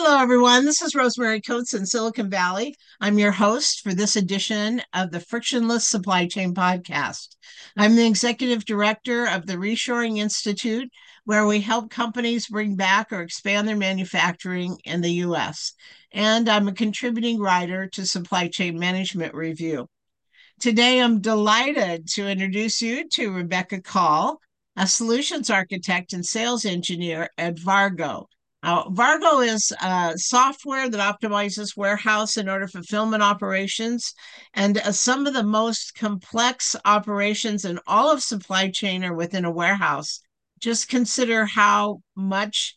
Hello, everyone. This is Rosemary Coates in Silicon Valley. I'm your host for this edition of the Frictionless Supply Chain Podcast. I'm the executive director of the Reshoring Institute, where we help companies bring back or expand their manufacturing in the U.S. And I'm a contributing writer to Supply Chain Management Review. Today, I'm delighted to introduce you to Rebecca Call, a solutions architect and sales engineer at Vargo. Uh, Vargo is software that optimizes warehouse and order fulfillment operations. And uh, some of the most complex operations in all of supply chain are within a warehouse. Just consider how much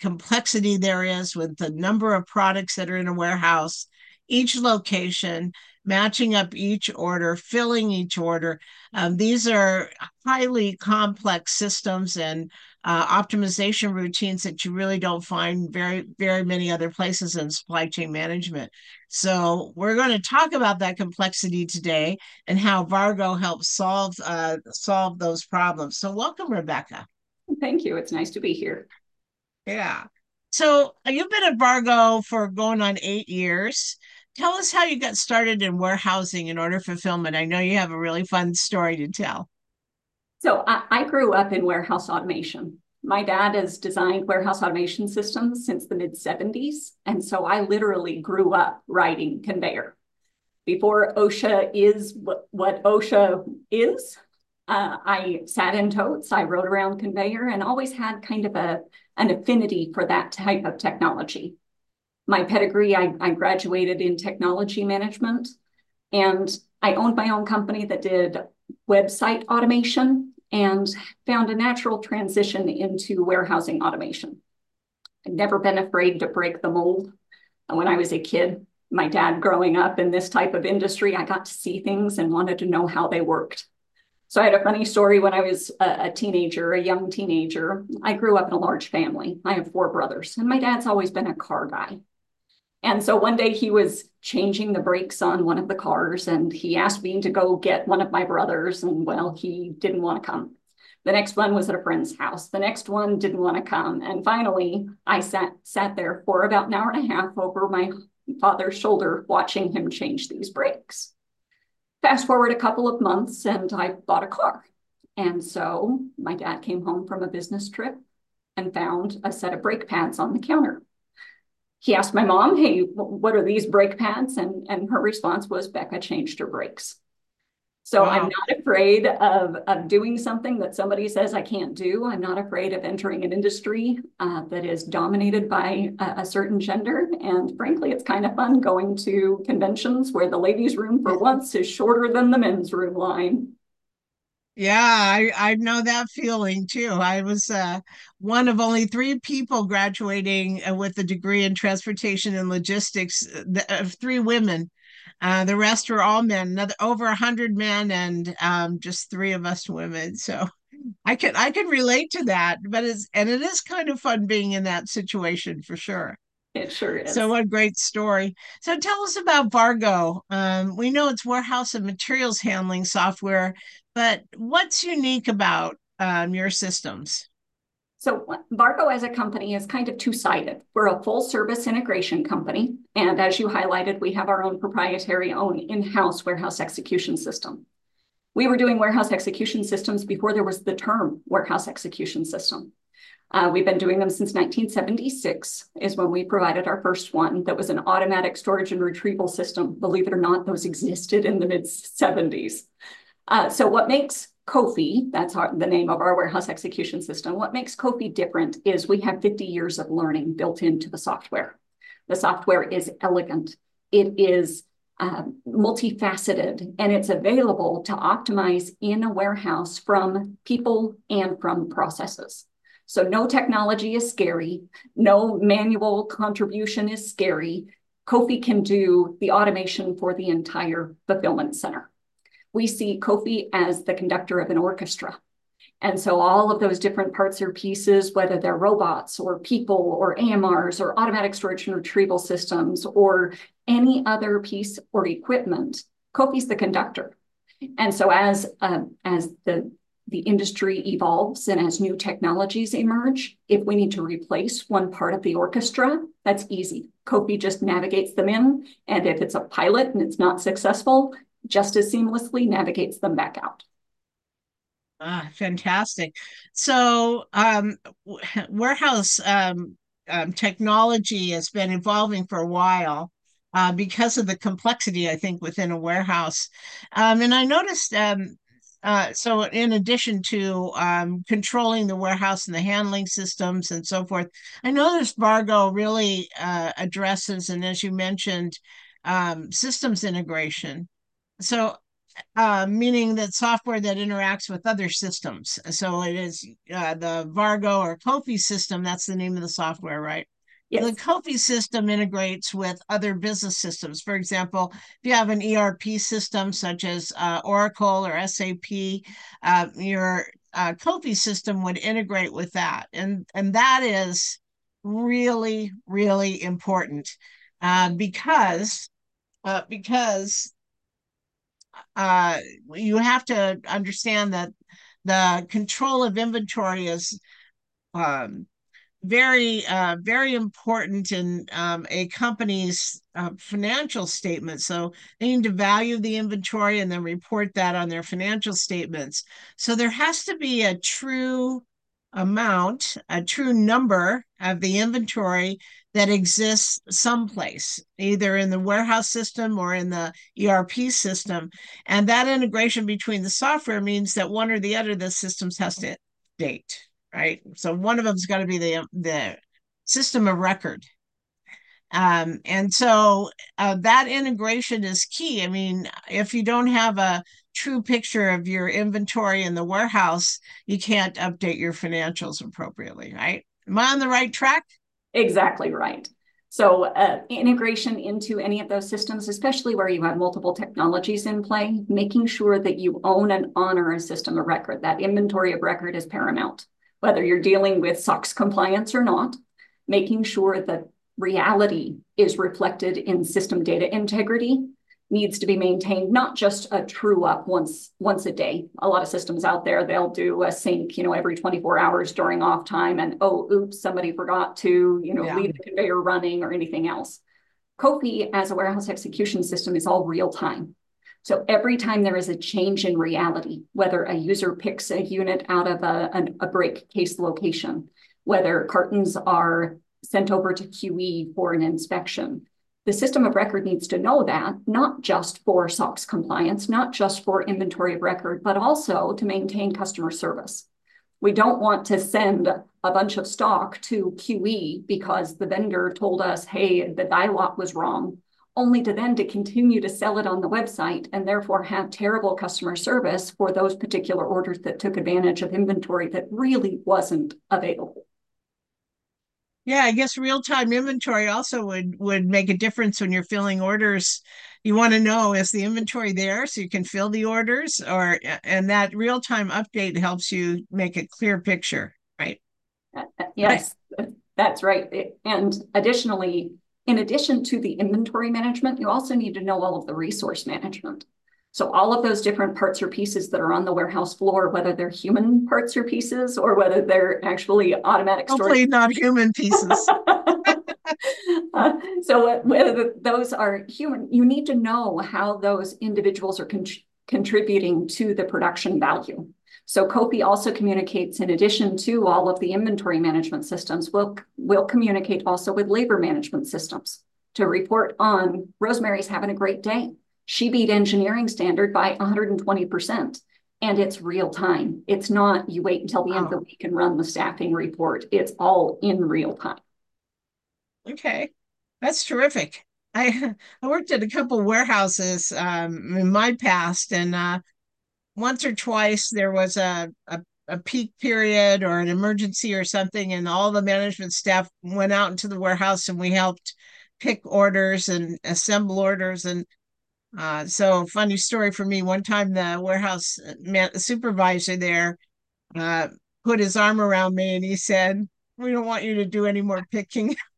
complexity there is with the number of products that are in a warehouse, each location, matching up each order, filling each order. Um, these are highly complex systems and uh, optimization routines that you really don't find very, very many other places in supply chain management. So we're going to talk about that complexity today and how Vargo helps solve uh, solve those problems. So welcome, Rebecca. Thank you. It's nice to be here. Yeah. So you've been at Vargo for going on eight years. Tell us how you got started in warehousing and order fulfillment. I know you have a really fun story to tell. So I, I, grew up in warehouse automation. My dad has designed warehouse automation systems since the mid 70s. And so I literally grew up riding conveyor. Before OSHA is what, what OSHA is, uh, I sat in totes, I rode around conveyor and always had kind of a, an affinity for that type of technology. My pedigree, I, I graduated in technology management and I owned my own company that did website automation and found a natural transition into warehousing automation. I'd never been afraid to break the mold. When I was a kid, my dad growing up in this type of industry, I got to see things and wanted to know how they worked. So I had a funny story when I was a, teenager, a young teenager. I grew up in a large family. I have four brothers, and my dad's always been a car guy. And so one day he was changing the brakes on one of the cars and he asked me to go get one of my brothers. And well, he didn't want to come. The next one was at a friend's house. The next one didn't want to come. And finally, I sat, sat there for about an hour and a half over my father's shoulder, watching him change these brakes. Fast forward a couple of months, and I bought a car. And so my dad came home from a business trip and found a set of brake pads on the counter he asked my mom, hey, what are these brake pads? And, and her response was, Becca changed her brakes. So wow. I'm not afraid of, of doing something that somebody says I can't do. I'm not afraid of entering an industry uh, that is dominated by a, a, certain gender. And frankly, it's kind of fun going to conventions where the ladies' room for once is shorter than the men's room line. Yeah, I, I know that feeling too. I was uh, one of only three people graduating uh, with a degree in transportation and logistics, uh, uh three women. Uh, the rest were all men, another, over a hundred men, and um, just three of us women. So I can I can relate to that, but it's and it is kind of fun being in that situation for sure. It sure is. So, what a great story. So, tell us about Vargo. Um, we know it's warehouse and materials handling software, but what's unique about um, your systems? So, Vargo as a company is kind of two sided. We're a full service integration company. And as you highlighted, we have our own proprietary own in house warehouse execution system. We were doing warehouse execution systems before there was the term warehouse execution system. Uh, we've been doing them since 1976 is when we provided our first one that was an automatic storage and retrieval system. Believe it or not, those existed in the mid 70s. Uh, so what makes COFE, that's our, the name of our warehouse execution system. What makes COFE different is we have 50 years of learning built into the software. The software is elegant. It is uh, multifaceted and it's available to optimize in a warehouse from people and from processes. So no technology is scary. No manual contribution is scary. COFE can do the automation for the entire fulfillment center. We see COFE as the conductor of an orchestra. And so all of those different parts or pieces, whether they're robots or people or AMRs or automatic storage and retrieval systems or any other piece or equipment, COFE's the conductor. And so as, uh, as the the industry evolves and as new technologies emerge, if we need to replace one part of the orchestra, that's easy. COFE just navigates them in. And if it's a pilot and it's not successful, just as seamlessly navigates them back out. Ah, fantastic. So, um, warehouse um, um, technology has been evolving for a while uh, because of the complexity, I think, within a warehouse. Um, and I noticed, um, uh, so in addition to um, controlling the warehouse and the handling systems and so forth, I noticed Vargo really uh, addresses, and as you mentioned, um, systems integration. So uh, meaning that software that interacts with other systems. So it is uh, the Vargo or COFE system. That's the name of the software, right? Yes. The COFE system integrates with other business systems. For example, if you have an ERP system such as uh, Oracle or SAP, uh, your uh, COFE system would integrate with that, and and that is really really important uh, because uh, because uh, you have to understand that the control of inventory is um, very uh, very important in um, a company's uh, financial statement. So they need to value the inventory and then report that on their financial statements. So there has to be a true amount a true number of the inventory that exists someplace either in the warehouse system or in the erp system. And that integration between the software means that one or the other of the systems has to date right? So one of them's got to be the the system of record. Um, and so uh, that integration is key. I mean, if you don't have a true picture of your inventory in the warehouse, you can't update your financials appropriately, right? Am I on the right track? Exactly right. So uh, integration into any of those systems, especially where you have multiple technologies in play, making sure that you own and honor a system of record. That inventory of record is paramount whether you're dealing with SOX compliance or not, making sure that reality is reflected in system data integrity needs to be maintained, not just a true up once once a day. A lot of systems out there, they'll do a sync, you know, every 24 hours during off time and oh, oops, somebody forgot to, you know, yeah. leave the conveyor running or anything else. COFE as a warehouse execution system is all real time. So every time there is a change in reality, whether a user picks a unit out of a, a, break case location, whether cartons are sent over to QE for an inspection, the system of record needs to know that, not just for SOX compliance, not just for inventory of record, but also to maintain customer service. We don't want to send a bunch of stock to QE because the vendor told us, hey, the dye lot was wrong only to then to continue to sell it on the website and therefore have terrible customer service for those particular orders that took advantage of inventory that really wasn't available. Yeah, I guess real-time inventory also would would make a difference when you're filling orders. You want to know is the inventory there so you can fill the orders or and that real-time update helps you make a clear picture, right? Uh, uh yes, right. that's right. And additionally, in addition to the inventory management, you also need to know all of the resource management. So all of those different parts or pieces that are on the warehouse floor, whether they're human parts or pieces or whether they're actually automatic Hopefully storage. not human pieces. uh, so whether those are human, you need to know how those individuals are con contributing to the production value. So COFE also communicates in addition to all of the inventory management systems, we'll, we'll communicate also with labor management systems to report on Rosemary's having a great day. She beat engineering standard by 120%. And it's real time. It's not you wait until the wow. end of the week and run the staffing report. It's all in real time. Okay. That's terrific. I I worked at a couple warehouses um, in my past, and uh, once or twice there was a, a, a peak period or an emergency or something, and all the management staff went out into the warehouse and we helped pick orders and assemble orders. And uh, so, funny story for me one time, the warehouse man, supervisor there uh, put his arm around me and he said, We don't want you to do any more picking.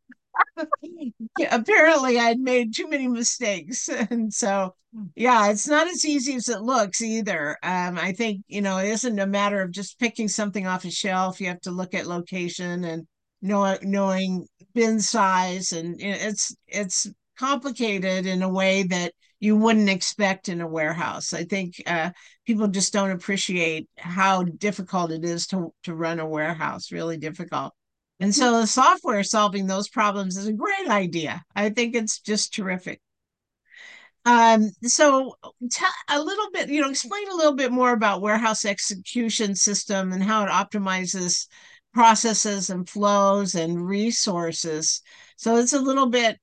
apparently I'd made too many mistakes. And so, yeah, it's not as easy as it looks either. Um, I think, you know, it isn't a matter of just picking something off a shelf. You have to look at location and know, knowing bin size. And it's, it's complicated in a way that you wouldn't expect in a warehouse. I think uh, people just don't appreciate how difficult it is to, to run a warehouse, really difficult. And so the software solving those problems is a great idea. I think it's just terrific. Um, so tell a little bit, you know, explain a little bit more about warehouse execution system and how it optimizes processes and flows and resources. So it's a little bit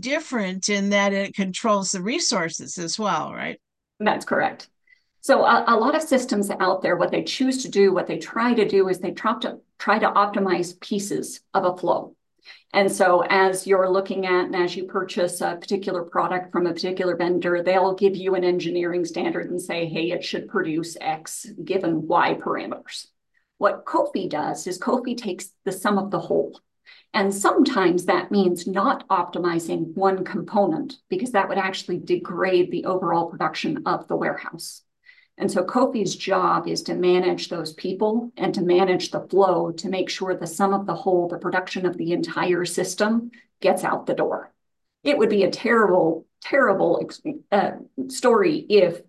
different in that it controls the resources as well, right? That's correct. So a, a, lot of systems out there, what they choose to do, what they try to do is they try to try to optimize pieces of a flow. And so as you're looking at and as you purchase a particular product from a particular vendor, they'll give you an engineering standard and say, hey, it should produce X given Y parameters. What COFE does is COFE takes the sum of the whole. And sometimes that means not optimizing one component because that would actually degrade the overall production of the warehouse. And so COFE's job is to manage those people and to manage the flow to make sure the sum of the whole, the production of the entire system gets out the door. It would be a terrible, terrible uh, story if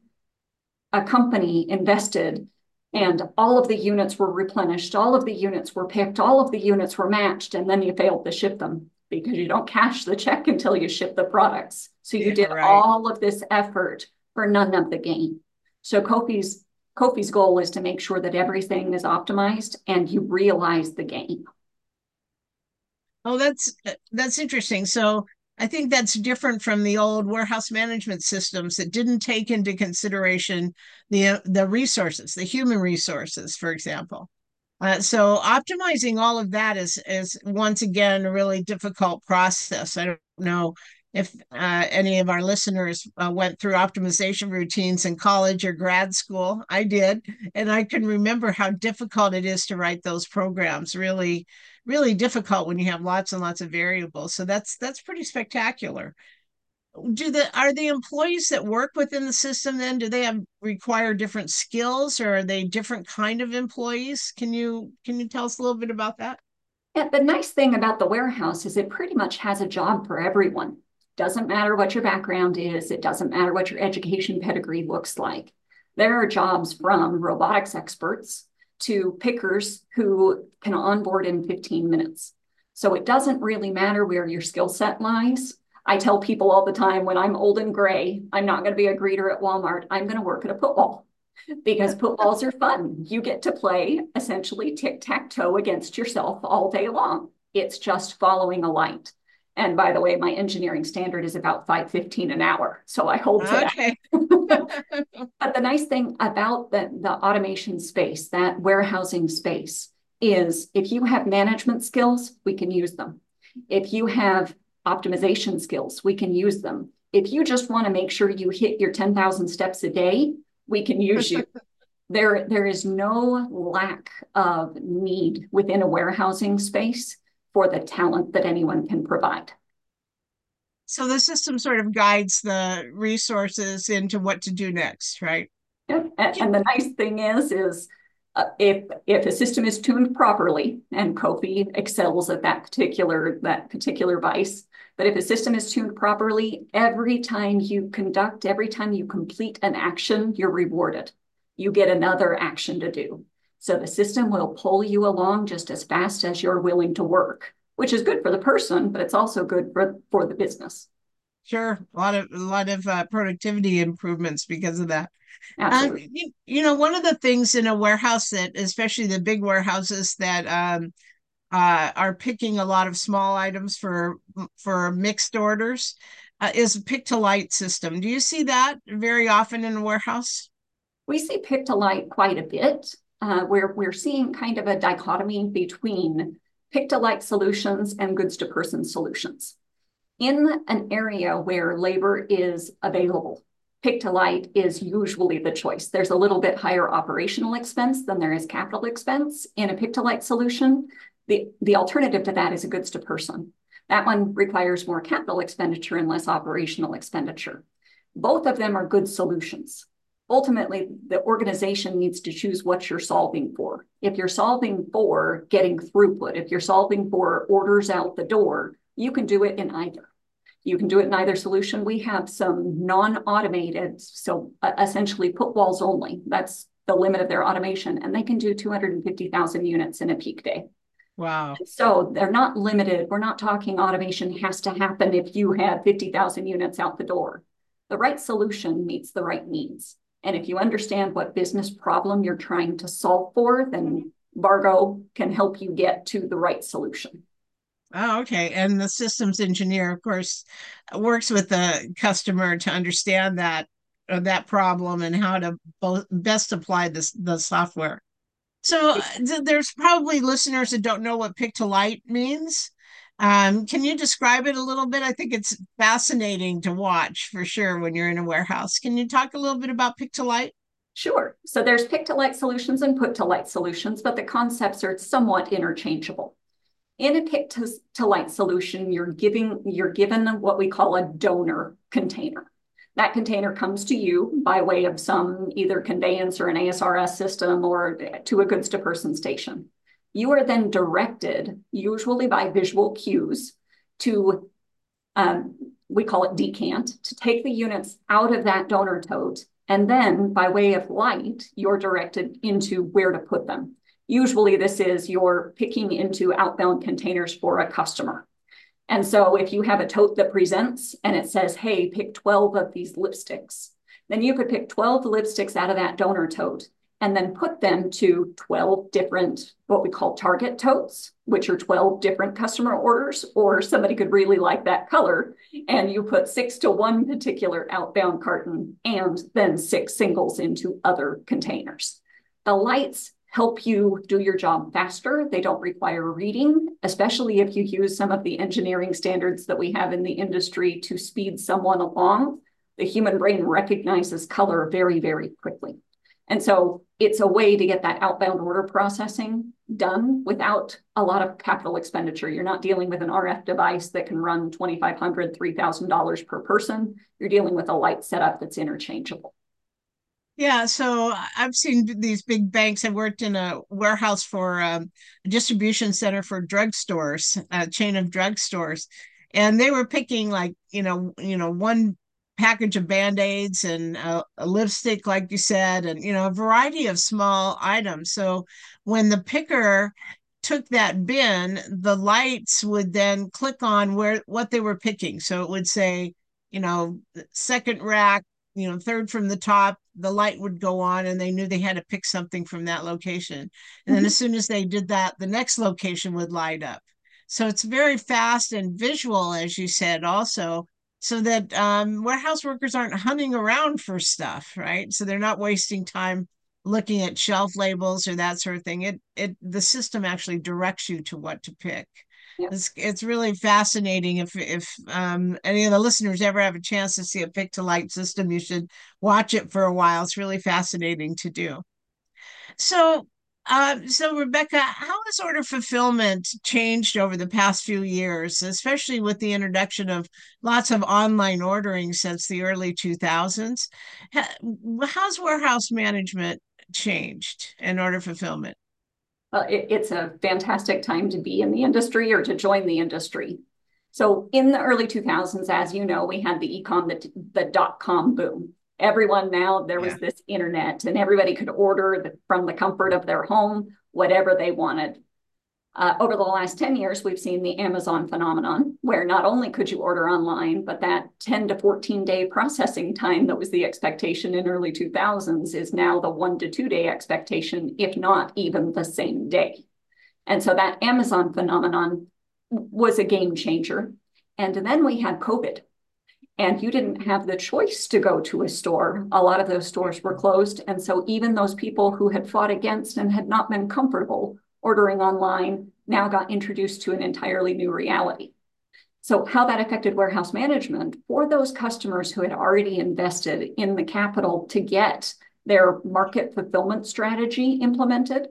a company invested and all of the units were replenished, all of the units were picked, all of the units were matched, and then you failed to ship them because you don't cash the check until you ship the products. So you did right. all of this effort for none of the gain. So COFE's COFE's goal is to make sure that everything is optimized and you realize the gain. Oh, that's that's interesting. So I think that's different from the old warehouse management systems that didn't take into consideration the the resources, the human resources, for example. Uh, so optimizing all of that is is once again a really difficult process. I don't know if uh, any of our listeners uh, went through optimization routines in college or grad school. I did. And I can remember how difficult it is to write those programs. Really, really difficult when you have lots and lots of variables. So that's that's pretty spectacular. Do the are the employees that work within the system then do they have require different skills or are they different kind of employees? Can you can you tell us a little bit about that? Yeah, the nice thing about the warehouse is it pretty much has a job for everyone. Doesn't matter what your background is. It doesn't matter what your education pedigree looks like. There are jobs from robotics experts to pickers who can onboard in 15 minutes. So it doesn't really matter where your skill set lies. I tell people all the time when I'm old and gray, I'm not going to be a greeter at Walmart. I'm going to work at a put wall because put walls are fun. You get to play essentially tic tac toe against yourself all day long. It's just following a light. And by the way, my engineering standard is about 515 an hour. So I hold to okay. that. but the nice thing about the, the automation space, that warehousing space, is if you have management skills, we can use them. If you have optimization skills, we can use them. If you just want to make sure you hit your 10,000 steps a day, we can use you. there, there is no lack of need within a warehousing space for the talent that anyone can provide. So the system sort of guides the resources into what to do next, right? Yeah. And, and the nice thing is, is uh, if if a system is tuned properly, and COFE excels at that particular that particular vice, but if a system is tuned properly, every time you conduct, every time you complete an action, you're rewarded. You get another action to do. So the system will pull you along just as fast as you're willing to work, which is good for the person, but it's also good for, for the business. Sure, a lot of a lot of uh, productivity improvements because of that. Um, you, you, know, one of the things in a warehouse that, especially the big warehouses that um, uh, are picking a lot of small items for for mixed orders, uh, is a pick to light system. Do you see that very often in a warehouse? We see pick to light quite a bit uh, where we're seeing kind of a dichotomy between pick-to-light solutions and goods-to-person solutions. In an area where labor is available, pick-to-light is usually the choice. There's a little bit higher operational expense than there is capital expense in a pick-to-light solution. The, the alternative to that is a goods-to-person. That one requires more capital expenditure and less operational expenditure. Both of them are good solutions. Ultimately, the organization needs to choose what you're solving for. If you're solving for getting throughput, if you're solving for orders out the door, you can do it in either. You can do it in either solution. We have some non-automated, so uh, essentially put walls only. That's the limit of their automation, and they can do 250,000 units in a peak day. Wow. So they're not limited. We're not talking automation has to happen if you have 50,000 units out the door. The right solution meets the right needs. And if you understand what business problem you're trying to solve for, then Vargo can help you get to the right solution. Oh, okay. And the systems engineer, of course, works with the customer to understand that uh, that problem and how to best apply this the software. So th- there's probably listeners that don't know what pick to light means. Um, can you describe it a little bit? I think it's fascinating to watch for sure when you're in a warehouse. Can you talk a little bit about pick to light? Sure. So there's pick to light solutions and put to light solutions, but the concepts are somewhat interchangeable. In a pick to, to light solution, you're giving you're given what we call a donor container. That container comes to you by way of some either conveyance or an ASRS system or to a goods to person station. You are then directed, usually by visual cues, to um, we call it decant, to take the units out of that donor tote. And then by way of light, you're directed into where to put them. Usually this is you're picking into outbound containers for a customer. And so if you have a tote that presents and it says, hey, pick 12 of these lipsticks, then you could pick 12 lipsticks out of that donor tote and then put them to 12 different, what we call target totes, which are 12 different customer orders, or somebody could really like that color. And you put six to one particular outbound carton and then six singles into other containers. The lights help you do your job faster. They don't require reading, especially if you use some of the engineering standards that we have in the industry to speed someone along. The human brain recognizes color very, very quickly. And so it's a way to get that outbound order processing done without a lot of capital expenditure. You're not dealing with an RF device that can run $2,500, $3,000 per person. You're dealing with a light setup that's interchangeable. Yeah, so I've seen these big banks. I worked in a warehouse for um, a distribution center for drugstores, a chain of drugstores, and they were picking like you know, you know, one package of band-aids and a, a, lipstick like you said and you know a variety of small items. So when the picker took that bin the lights would then click on where what they were picking. So it would say you know second rack you know third from the top the light would go on and they knew they had to pick something from that location. And mm-hmm. then as soon as they did that the next location would light up. So it's very fast and visual as you said also so that um, warehouse workers aren't hunting around for stuff right so they're not wasting time looking at shelf labels or that sort of thing it it the system actually directs you to what to pick it's it's really fascinating. If if um, any of the listeners ever have a chance to see a pick to light system, you should watch it for a while. It's really fascinating to do. So, uh, so Rebecca, how has order fulfillment changed over the past few years, especially with the introduction of lots of online ordering since the early 2000s? How's warehouse management changed in order fulfillment? uh, it, it's a fantastic time to be in the industry or to join the industry. So in the early 2000s, as you know, we had the ecom, the, the dot-com boom. Everyone now, there was yeah. this internet and everybody could order the, from the comfort of their home, whatever they wanted. Uh, over the last 10 years, we've seen the Amazon phenomenon, where not only could you order online, but that 10 to 14 day processing time that was the expectation in early 2000s is now the one to two day expectation, if not even the same day. And so that Amazon phenomenon was a game changer. And then we had COVID, and you didn't have the choice to go to a store. A lot of those stores were closed. And so even those people who had fought against and had not been comfortable ordering online now got introduced to an entirely new reality. So how that affected warehouse management for those customers who had already invested in the capital to get their market fulfillment strategy implemented,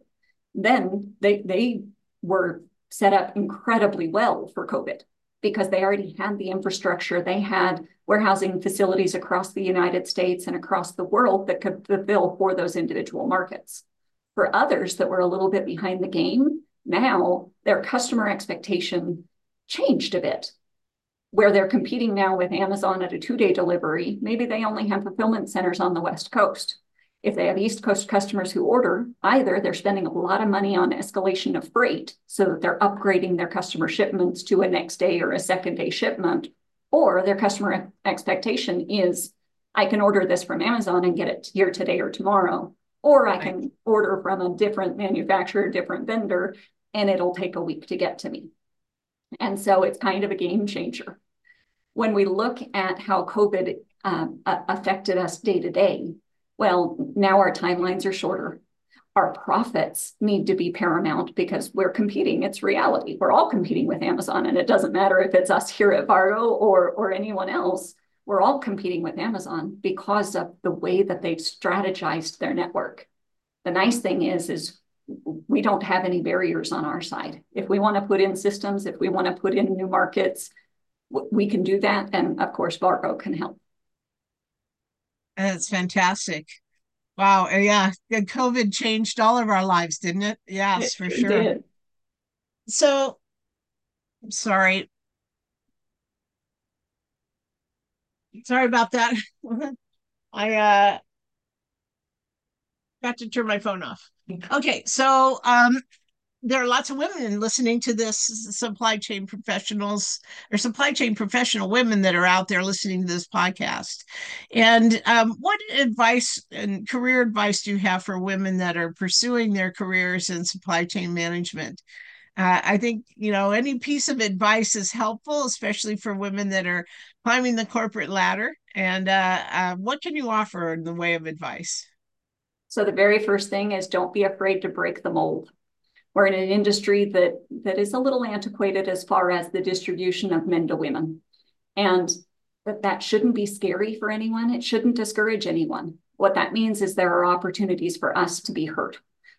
then they, they were set up incredibly well for COVID. because they already had the infrastructure. They had warehousing facilities across the United States and across the world that could fulfill for those individual markets. For others that were a little bit behind the game, now their customer expectation changed a bit. Where they're competing now with Amazon at a two day delivery, maybe they only have fulfillment centers on the West Coast. If they have East Coast customers who order, either they're spending a lot of money on escalation of freight so that they're upgrading their customer shipments to a next day or a second day shipment, or their customer expectation is I can order this from Amazon and get it here today or tomorrow, or I can order from a different manufacturer, different vendor, and it'll take a week to get to me. And so it's kind of a game changer. When we look at how COVID um, affected us day to day, well, now our timelines are shorter. Our profits need to be paramount because we're competing. It's reality. We're all competing with Amazon, and it doesn't matter if it's us here at Vargo or, or anyone else. We're all competing with Amazon because of the way that they've strategized their network. The nice thing is, is we don't have any barriers on our side. If we want to put in systems, if we want to put in new markets, we can do that. And of course, Vargo can help. That's fantastic. Wow. Uh, yeah. COVID changed all of our lives, didn't it? Yes, it, for sure. Did. So, I'm sorry. Sorry about that. I uh got to turn my phone off. Okay, so um there are lots of women listening to this supply chain professionals or supply chain professional women that are out there listening to this podcast. And um, what advice and career advice do you have for women that are pursuing their careers in supply chain management? Uh, i think you know any piece of advice is helpful especially for women that are climbing the corporate ladder. And uh, uh, what can you offer in the way of advice? So the very first thing is don't be afraid to break the mold we're in an industry that that is a little antiquated as far as the distribution of men to women. And that that shouldn't be scary for anyone. It shouldn't discourage anyone. What that means is there are opportunities for us to be heard.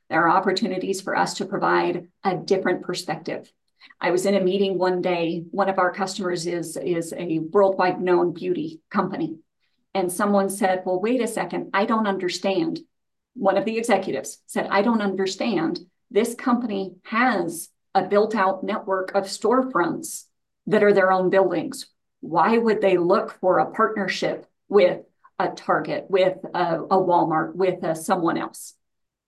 There are opportunities for us to provide a different perspective. I was in a meeting one day. One of our customers is, is a worldwide known beauty company. And someone said, Well, wait a second, I don't understand. One of the executives said, I don't understand this company has a built out network of storefronts that are their own buildings. Why would they look for a partnership with a Target, with a, a Walmart, with a, someone else?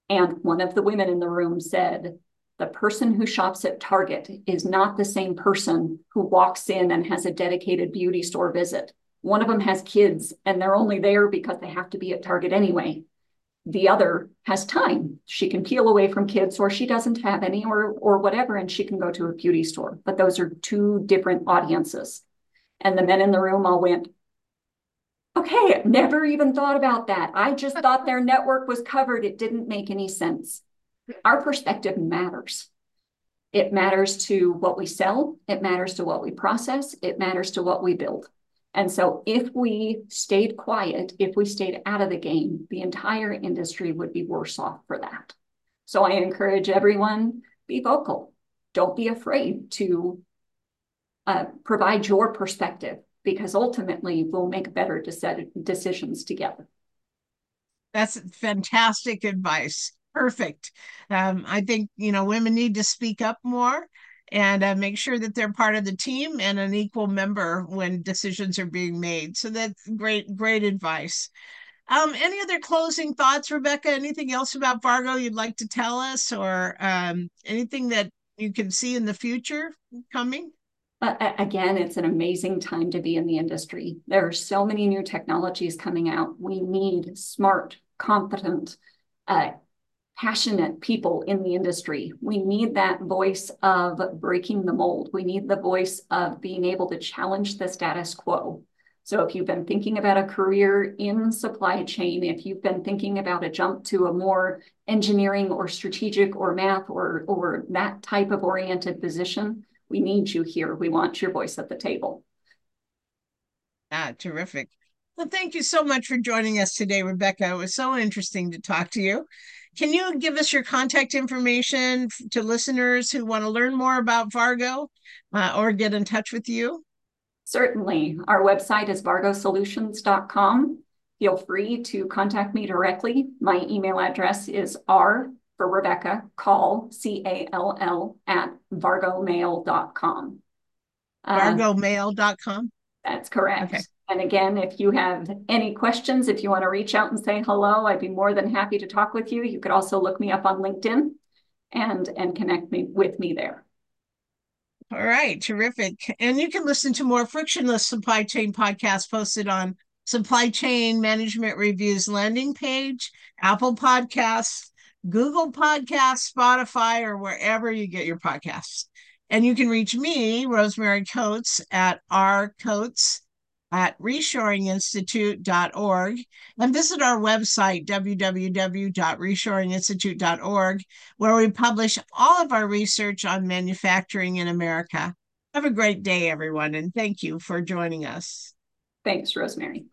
And one of the women in the room said, the person who shops at Target is not the same person who walks in and has a dedicated beauty store visit. One of them has kids and they're only there because they have to be at Target anyway the other has time. She can peel away from kids or she doesn't have any or or whatever and she can go to a beauty store. But those are two different audiences. And the men in the room all went, okay, never even thought about that. I just thought their network was covered. It didn't make any sense. Our perspective matters. It matters to what we sell. It matters to what we process. It matters to what we build. And so if we stayed quiet, if we stayed out of the game, the entire industry would be worse off for that. So I encourage everyone, be vocal. Don't be afraid to uh, provide your perspective because ultimately we'll make better decisions together. That's fantastic advice. Perfect. Um, I think, you know, women need to speak up more and uh, make sure that they're part of the team and an equal member when decisions are being made. So that's great, great advice. Um, any other closing thoughts, Rebecca? Anything else about Vargo you'd like to tell us, or um, anything that you can see in the future coming? Uh, again, it's an amazing time to be in the industry. There are so many new technologies coming out. We need smart, competent, uh, passionate people in the industry. We need that voice of breaking the mold. We need the voice of being able to challenge the status quo. So if you've been thinking about a career in supply chain, if you've been thinking about a jump to a more engineering or strategic or math or, or that type of oriented position, we need you here. We want your voice at the table. Ah, terrific. Well, thank you so much for joining us today, Rebecca. It was so interesting to talk to you. Can you give us your contact information to listeners who want to learn more about Vargo uh, or get in touch with you? Certainly. Our website is vargosolutions.com. Feel free to contact me directly. My email address is r for Rebecca, call, C A L L, at vargomail.com. Vargomail.com? That's correct. Okay. And again, if you have any questions, if you want to reach out and say hello, I'd be more than happy to talk with you. You could also look me up on LinkedIn and, and connect me with me there. All right, terrific. And you can listen to more frictionless supply chain podcasts posted on Supply Chain Management Reviews landing page, Apple Podcasts, Google Podcasts, Spotify, or wherever you get your podcasts. And you can reach me, Rosemary Coates, at rcoates at reshoringinstitute.org and visit our website, www.reshoringinstitute.org, where we publish all of our research on manufacturing in America. Have a great day, everyone, and thank you for joining us. Thanks, Rosemary.